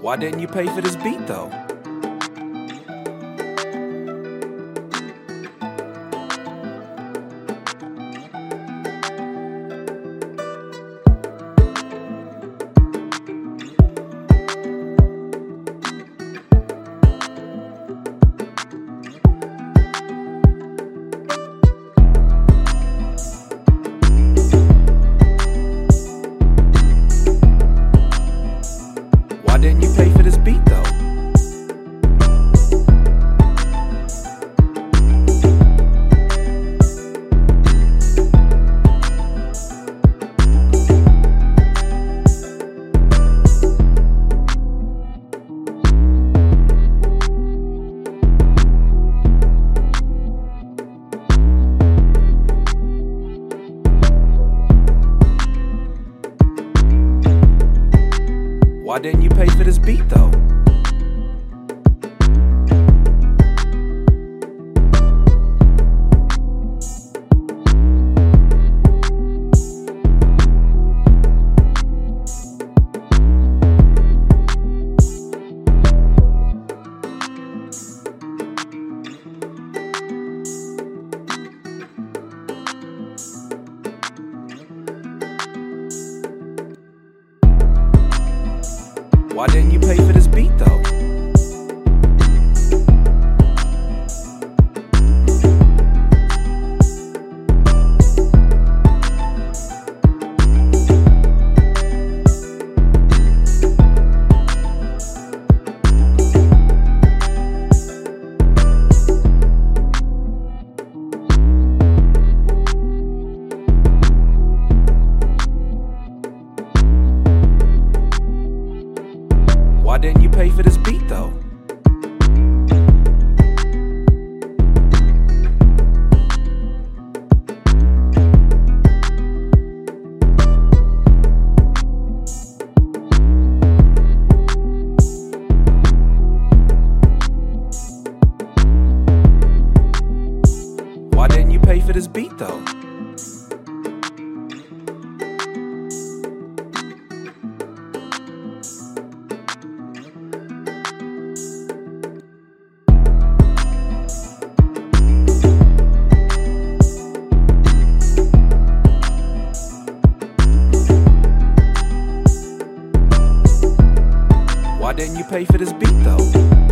Why didn't you pay for this beat though? Why didn't you Why didn't you pay for this beat though? Why didn't you pay for this beat though? Didn't you pay for this beat though? Why didn't you pay for this beat though? Why didn't you pay for this beat though?